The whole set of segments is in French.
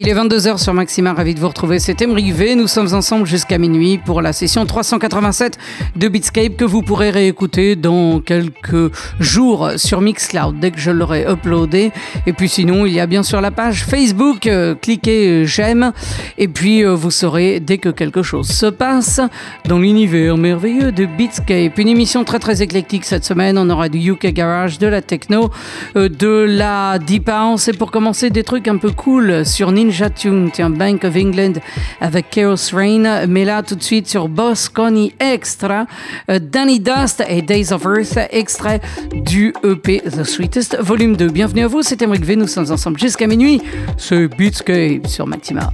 Il est 22h sur Maxima, ravi de vous retrouver. C'est Emery V. Nous sommes ensemble jusqu'à minuit pour la session 387 de Beatscape que vous pourrez réécouter dans quelques jours sur Mixcloud dès que je l'aurai uploadé. Et puis sinon, il y a bien sûr la page Facebook. Euh, cliquez j'aime et puis euh, vous saurez dès que quelque chose se passe dans l'univers merveilleux de Beatscape. Une émission très très éclectique cette semaine. On aura du UK Garage, de la techno, euh, de la deep house et pour commencer des trucs un peu cool sur Ninja Ninja Tune, tiens, Bank of England avec Chaos Rain. Mais là, tout de suite sur Boss Connie Extra, euh, Danny Dust et Days of Earth, extrait du EP The Sweetest, volume 2. Bienvenue à vous, c'est Emmerich V, nous sommes ensemble jusqu'à minuit. C'est Beatscape sur Maxima.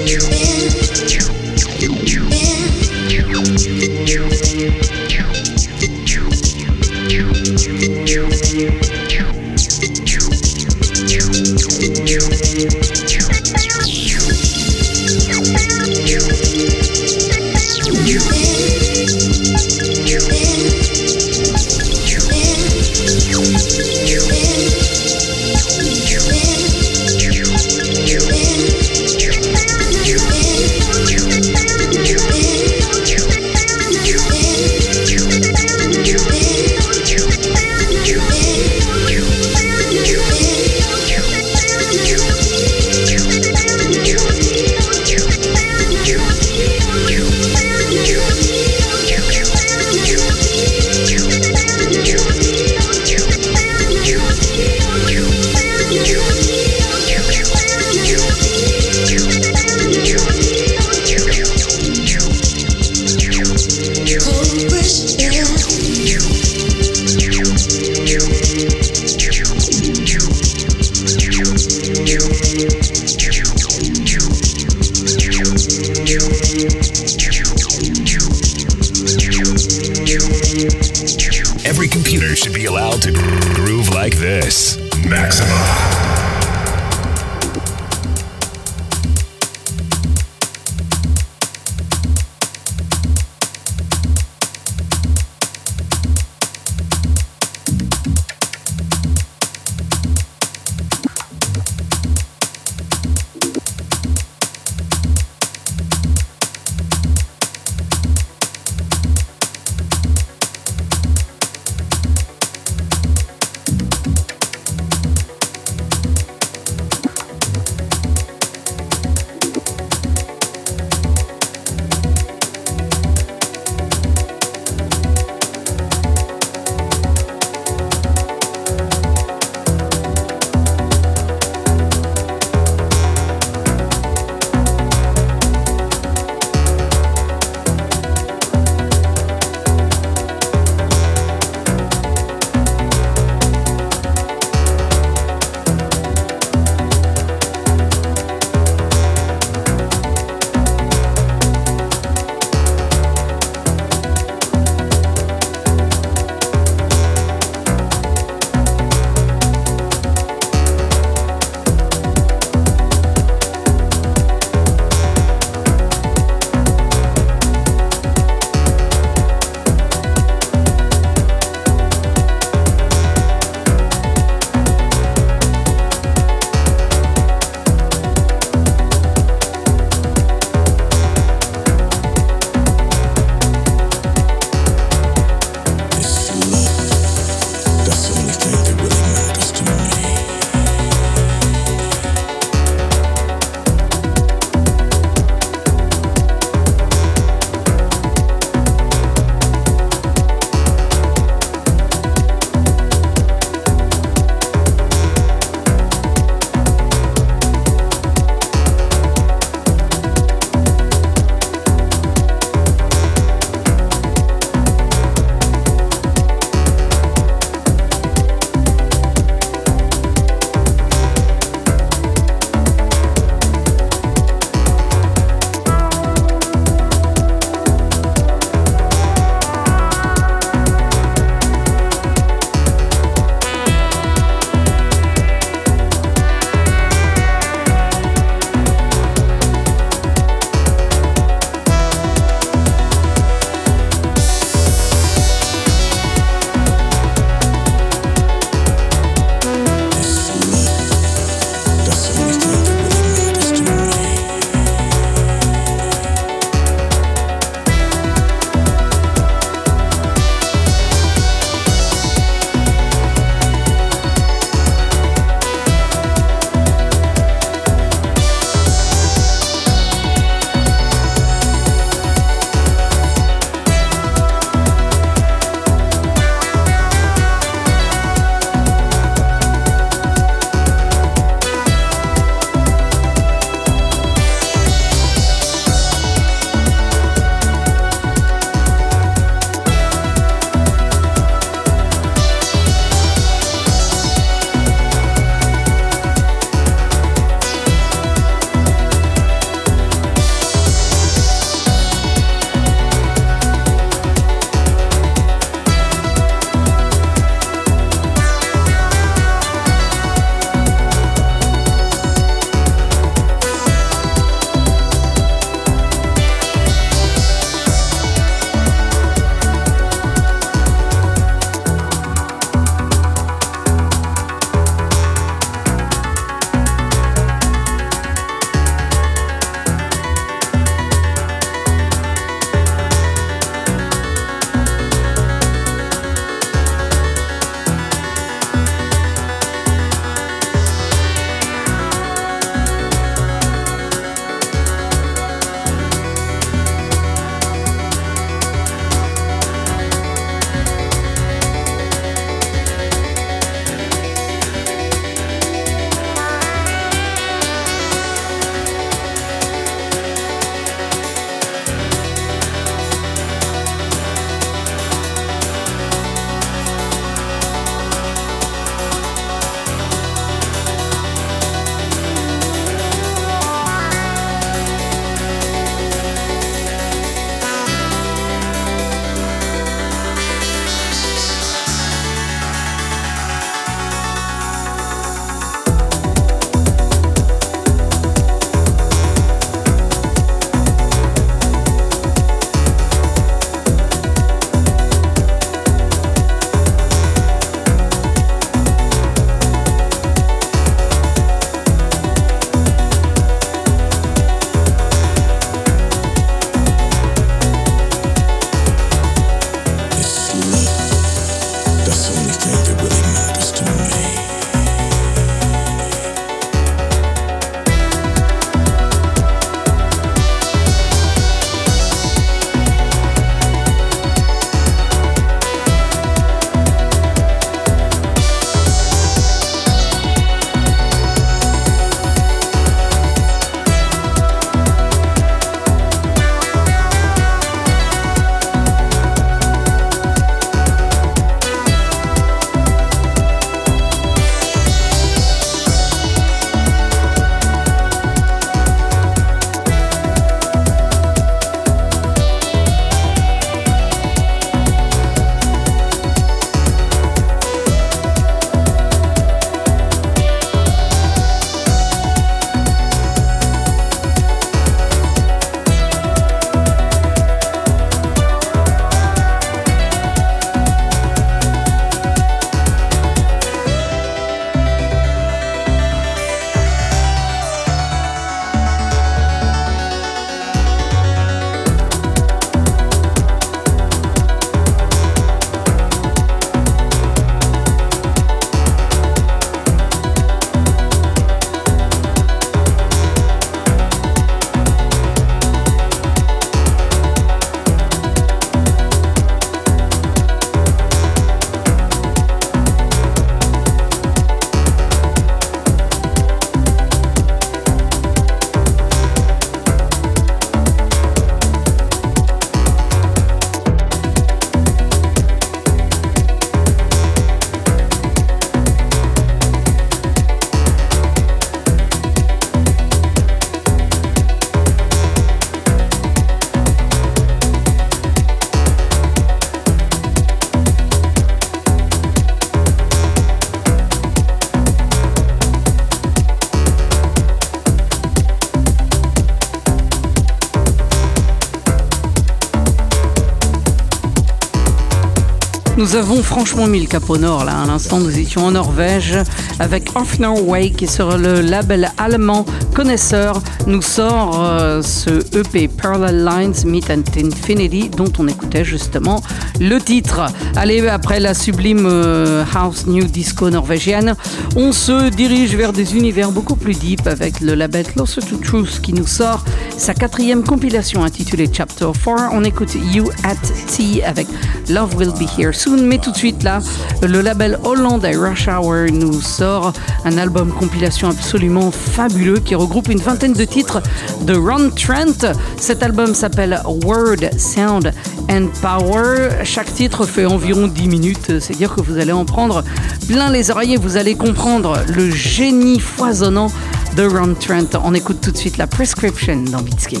Nous avons franchement mis le cap au nord là. À l'instant, nous étions en Norvège avec Off Norway qui sur le label allemand Connaisseur nous sort euh, ce EP Parallel Lines Meet and Infinity dont on écoutait justement le titre. Allez, après la sublime euh, house new disco norvégienne, on se dirige vers des univers beaucoup plus deep avec le label Closer to Truth qui nous sort sa quatrième compilation intitulée Chapter 4. On écoute You at Tea avec Love Will Be Here Soon. Mais tout de suite là, le label Hollandais Rush Hour nous sort un album compilation absolument fabuleux qui regroupe une vingtaine de titres de Ron Trent. Cet album s'appelle Word, Sound and Power. Chaque titre fait environ 10 minutes, c'est dire que vous allez en prendre plein les oreilles et vous allez comprendre le génie foisonnant de Ron Trent. On écoute tout de suite la prescription dans Beatscape.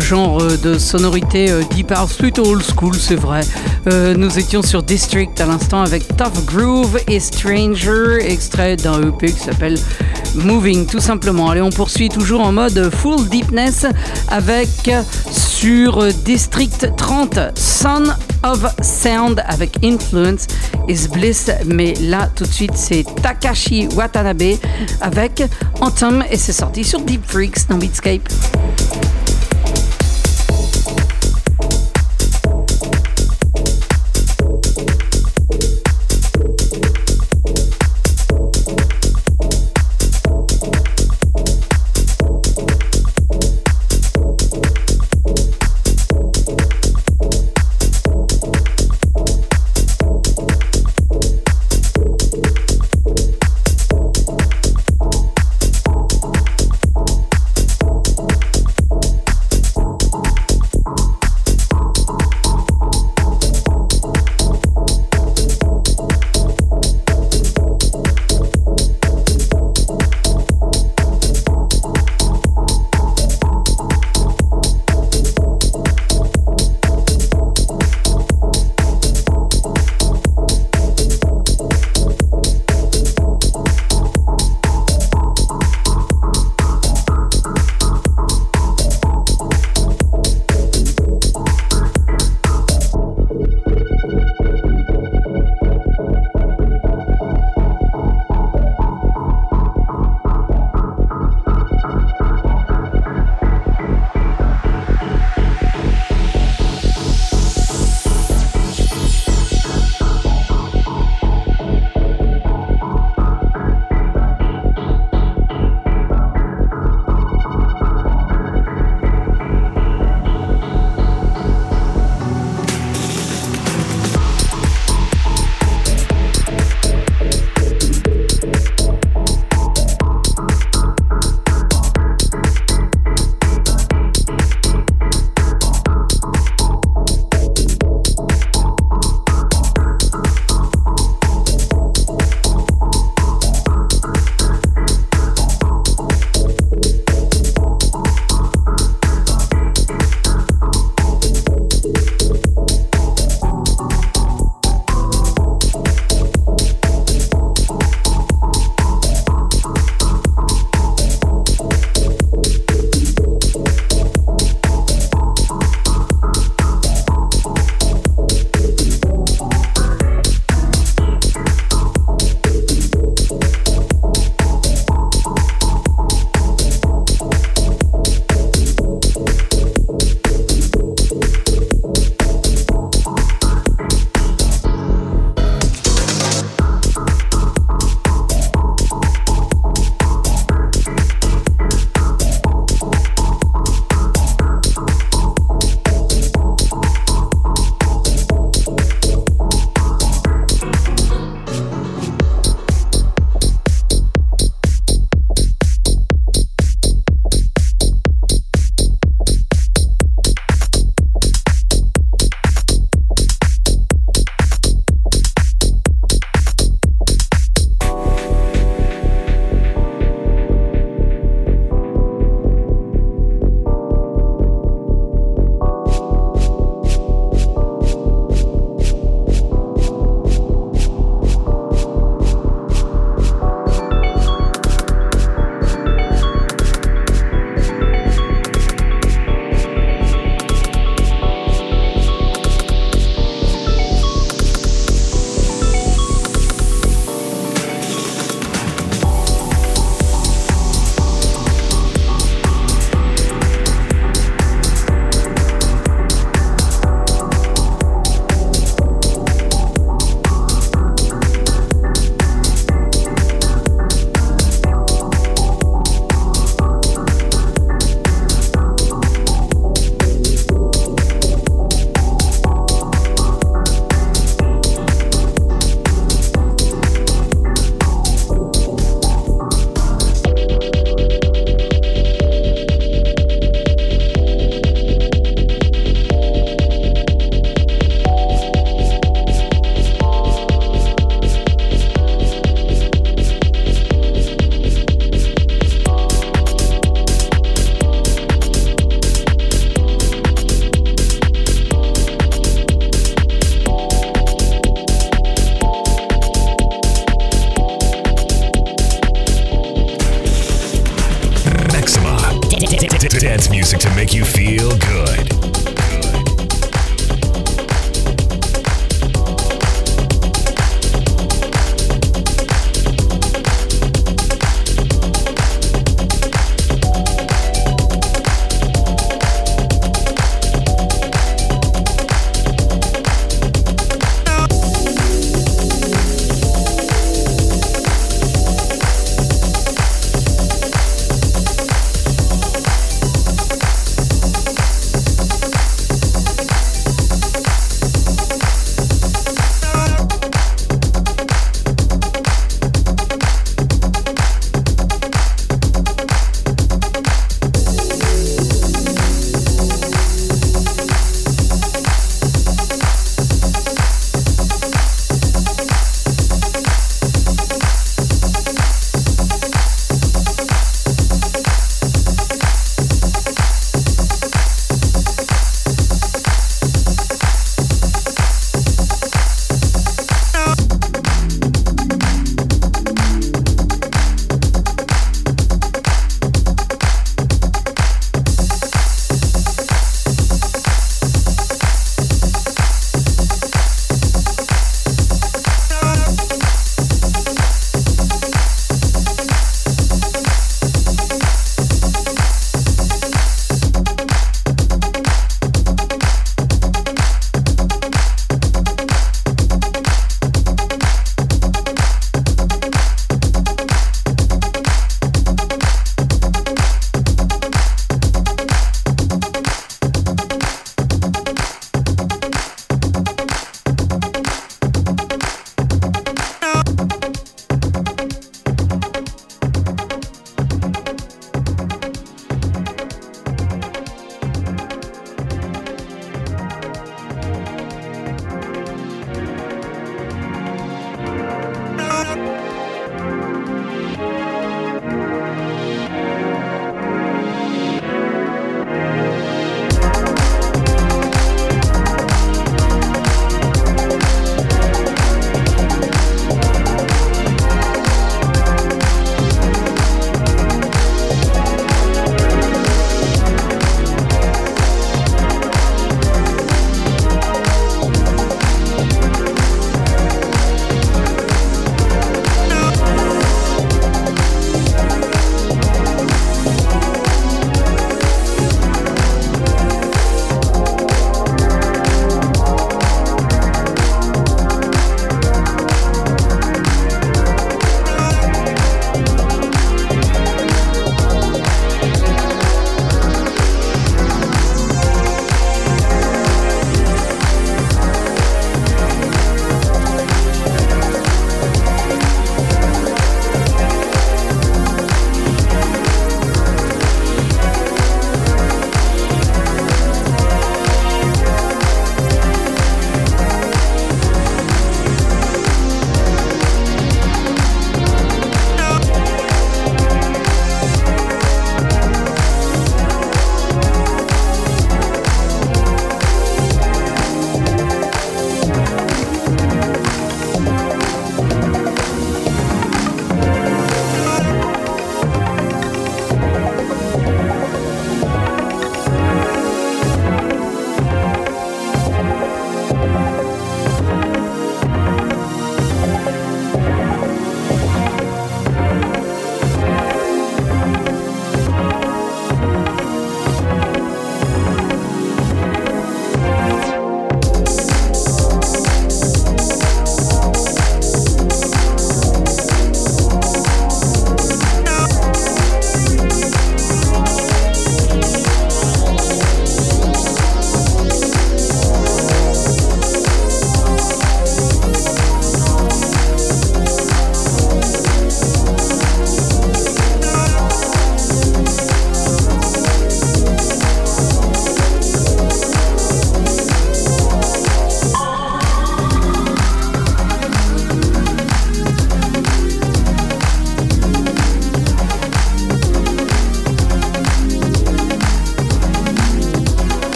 Genre de sonorité euh, deep house, plutôt old school, c'est vrai. Euh, nous étions sur District à l'instant avec Tough Groove et Stranger, extrait d'un EP qui s'appelle Moving, tout simplement. Allez, on poursuit toujours en mode full deepness avec sur District 30 Son of Sound avec Influence is Bliss. Mais là, tout de suite, c'est Takashi Watanabe avec Anthem et c'est sorti sur Deep Freaks dans Beatscape.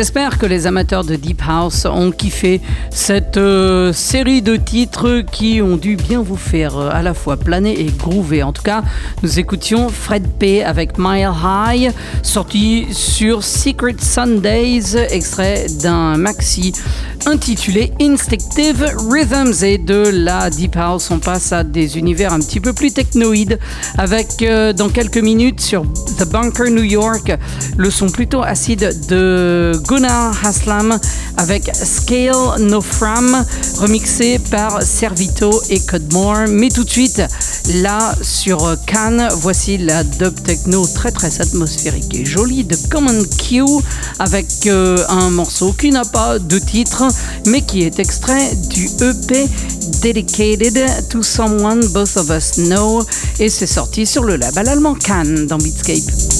J'espère que les amateurs de Deep House ont kiffé cette euh, série de titres qui ont dû bien vous faire euh, à la fois planer et groover. En tout cas, nous écoutions Fred P avec Mile High, sorti sur Secret Sundays, extrait d'un maxi intitulé Instinctive Rhythms. Et de la Deep House, on passe à des univers un petit peu plus technoïdes avec euh, dans quelques minutes sur The Bunker New York le son plutôt acide de Gunnar Haslam avec Scale No Fram, remixé par Servito et Cudmore. Mais tout de suite, là sur Cannes, voici la dub techno très très atmosphérique et jolie de Common Q avec euh, un morceau qui n'a pas de titre mais qui est extrait du EP Dedicated to Someone Both of Us Know et c'est sorti sur le label allemand Cannes dans Beatscape.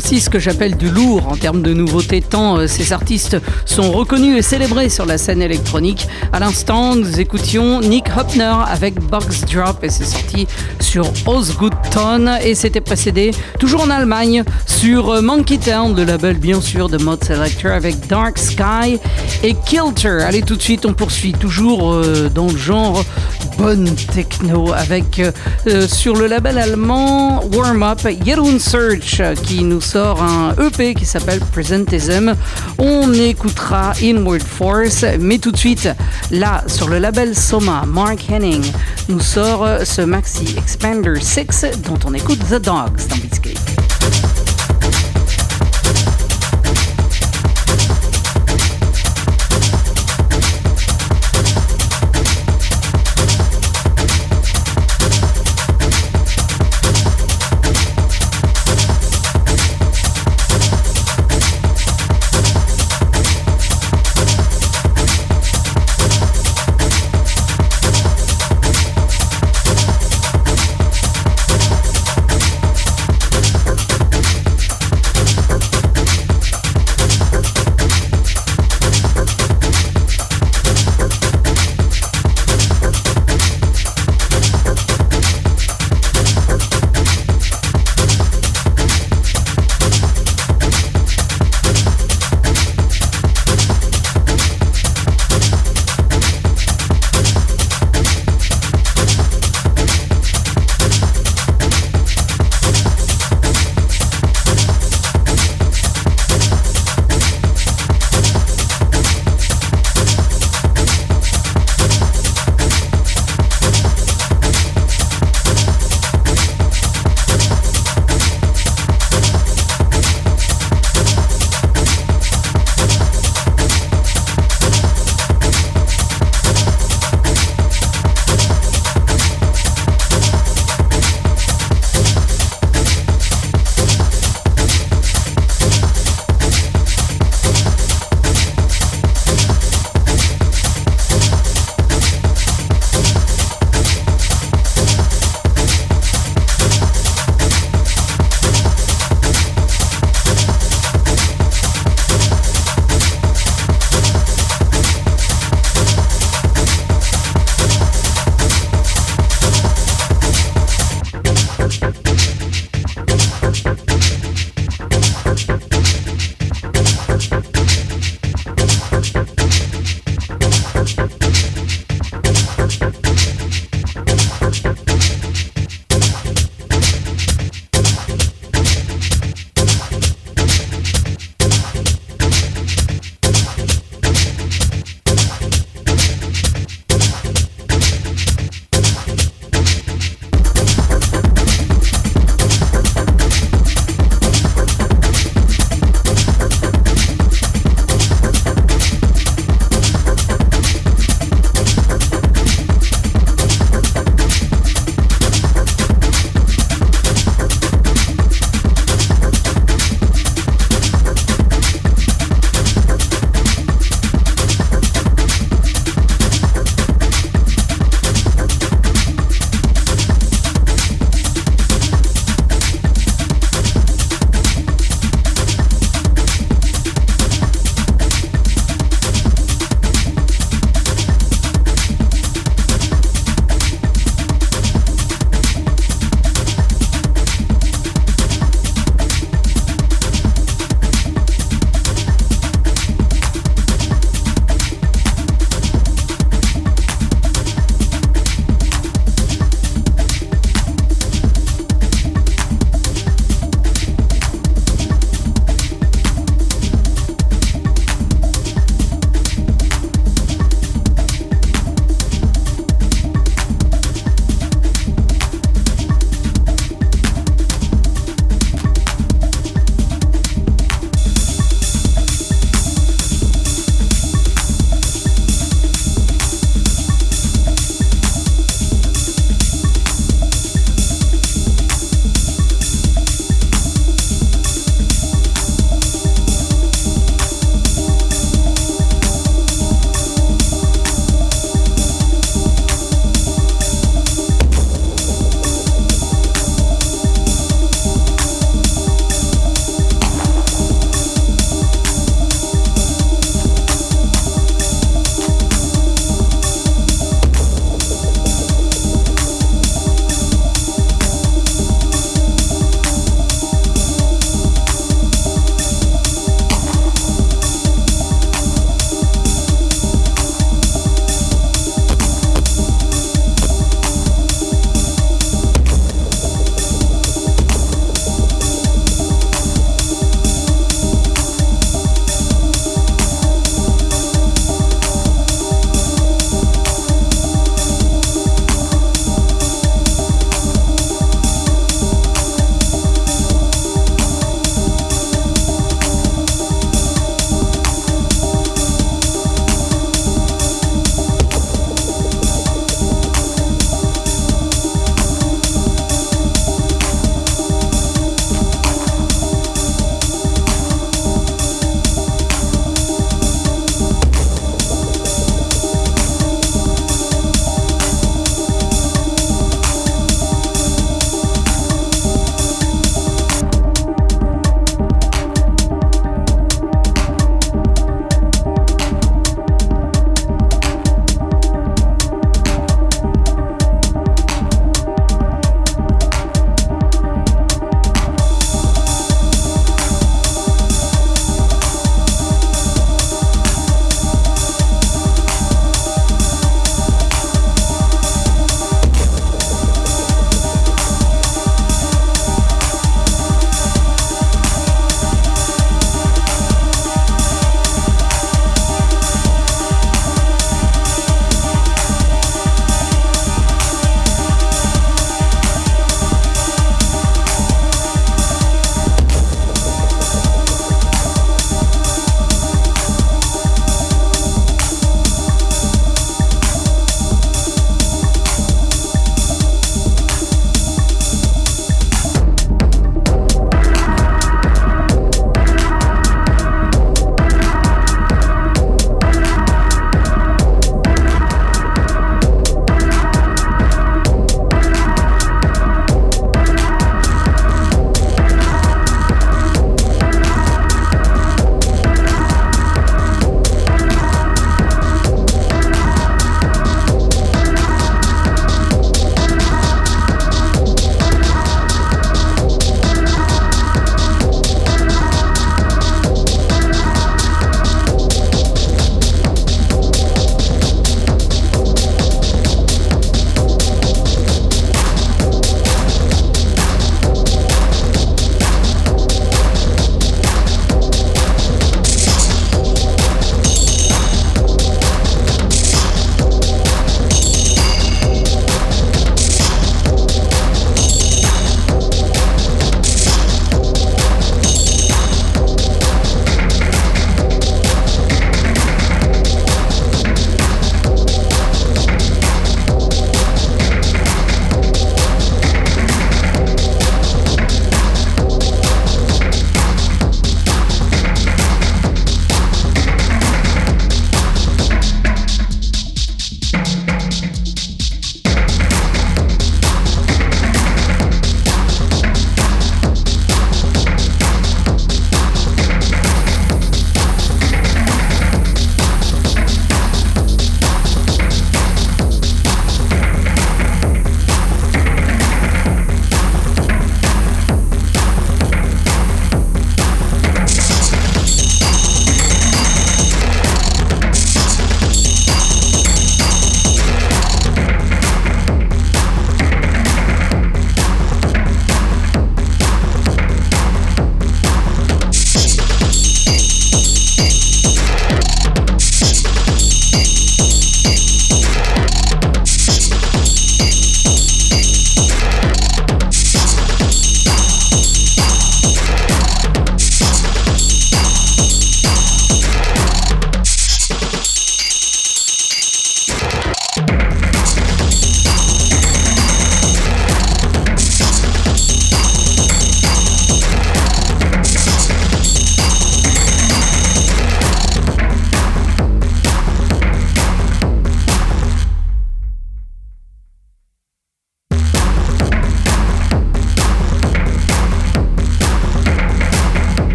Voici ce que j'appelle du lourd en termes de nouveautés, tant euh, ces artistes sont reconnus et célébrés sur la scène électronique. À l'instant, nous écoutions Nick Hopner avec Box Drop et c'est sorti sur Osgood Tone et c'était précédé toujours en Allemagne sur euh, Monkey Town, le label bien sûr de Mod Selector avec Dark Sky et Kilter. Allez tout de suite, on poursuit toujours euh, dans le genre bonne techno avec sur le label allemand Warm Up Jeroen Search qui nous sort un EP qui s'appelle Presentism. On écoutera Inward Force, mais tout de suite, là, sur le label Soma, Mark Henning nous sort ce maxi Expander 6 dont on écoute The Dogs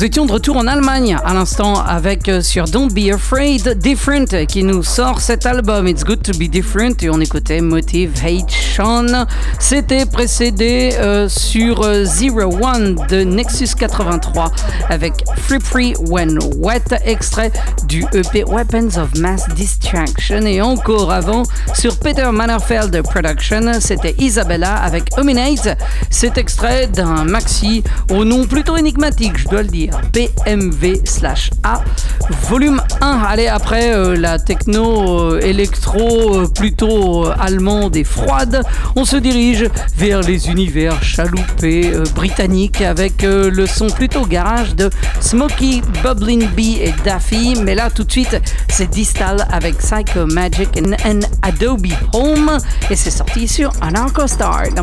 Nous étions de retour en Allemagne à l'instant avec euh, sur Don't Be Afraid Different qui nous sort cet album It's Good to Be Different et on écoutait Motive Hate Sean. C'était précédé euh, sur euh, Zero One de Nexus 83 avec Free Free When Wet, extrait du EP Weapons of Mass Distraction et encore avant sur Peter Mannerfeld Production, c'était Isabella avec Ominate. Cet extrait d'un maxi au nom plutôt énigmatique, je dois le dire. PMV slash A, volume 1. Allez, après euh, la techno euh, électro euh, plutôt allemande et froide, on se dirige vers les univers chaloupés britanniques avec le son plutôt garage de Smokey, Bubbling Bee et Daffy. Mais là, tout de suite, c'est Distal avec Psycho Magic and, Adobe Home et c'est sorti sur Anarcho Star dans.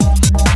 Yeah.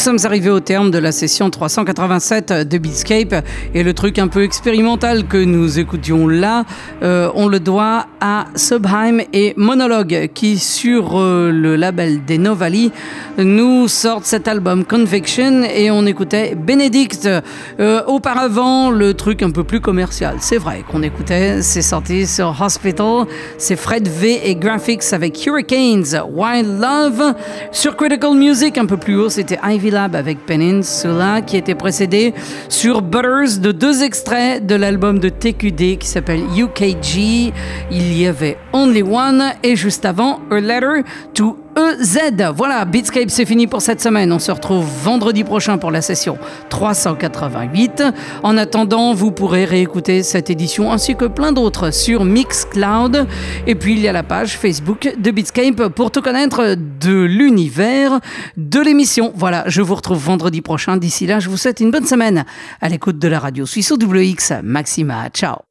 Sommes arrivés au terme de la session 387 de Beatscape et le truc un peu expérimental que nous écoutions là, euh, on le doit à Subheim et Monologue qui sur euh, le label des Novali nous sortent cet album Conviction et on écoutait Benedict. Euh, auparavant, le truc un peu plus commercial, c'est vrai qu'on écoutait, c'est sorti sur Hospital, c'est Fred V et Graphics avec Hurricanes, Wild Love. Sur Critical Music, un peu plus haut, c'était Ivy Lab avec Peninsula qui était précédé sur Butters de deux extraits de l'album de TQD qui s'appelle UKG. Il y avait Only One et juste avant A Letter to EZ. Voilà, Beatscape, c'est fini pour cette semaine. On se retrouve vendredi prochain pour la session 388. En attendant, vous pourrez réécouter cette édition ainsi que plein d'autres sur Mixcloud. Et puis, il y a la page Facebook de Beatscape pour tout connaître de l'univers de l'émission. Voilà, je vous retrouve vendredi prochain. D'ici là, je vous souhaite une bonne semaine à l'écoute de la radio suisse WX Maxima. Ciao